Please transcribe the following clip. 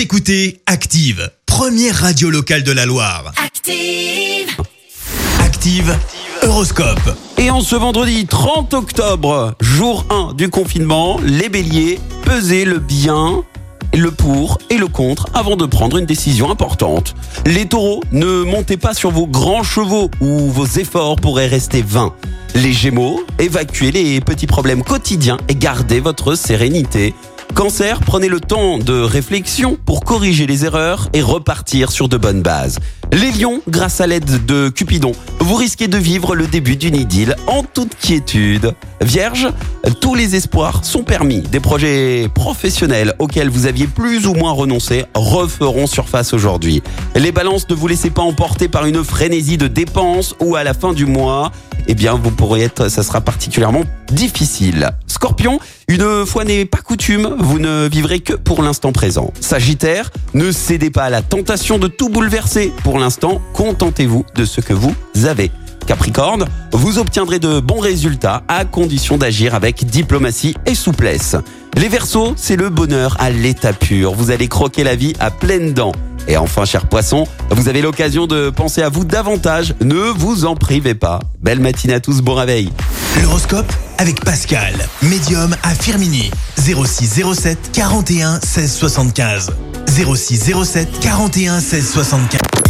Vous écoutez Active, première radio locale de la Loire. Active. Active, Horoscope. Et en ce vendredi 30 octobre, jour 1 du confinement, les béliers, pesez le bien, le pour et le contre avant de prendre une décision importante. Les taureaux, ne montez pas sur vos grands chevaux ou vos efforts pourraient rester vains. Les gémeaux, évacuez les petits problèmes quotidiens et gardez votre sérénité. Cancer, prenez le temps de réflexion pour corriger les erreurs et repartir sur de bonnes bases. Les lions, grâce à l'aide de Cupidon, vous risquez de vivre le début d'une idylle en toute quiétude. Vierge, tous les espoirs sont permis. Des projets professionnels auxquels vous aviez plus ou moins renoncé referont surface aujourd'hui. Les balances, ne vous laissez pas emporter par une frénésie de dépenses ou à la fin du mois, eh bien vous pourriez être, ça sera particulièrement difficile. Scorpion, une fois n'est pas coutume, vous ne vivrez que pour l'instant présent. Sagittaire, ne cédez pas à la tentation de tout bouleverser. L'instant, contentez-vous de ce que vous avez. Capricorne, vous obtiendrez de bons résultats à condition d'agir avec diplomatie et souplesse. Les Verseaux, c'est le bonheur à l'état pur. Vous allez croquer la vie à pleines dents. Et enfin, cher poisson, vous avez l'occasion de penser à vous davantage. Ne vous en privez pas. Belle matinée à tous, bon réveil. L'horoscope avec Pascal, médium à Firmini. 06 07 41 16 75. 06 07 41 16 75.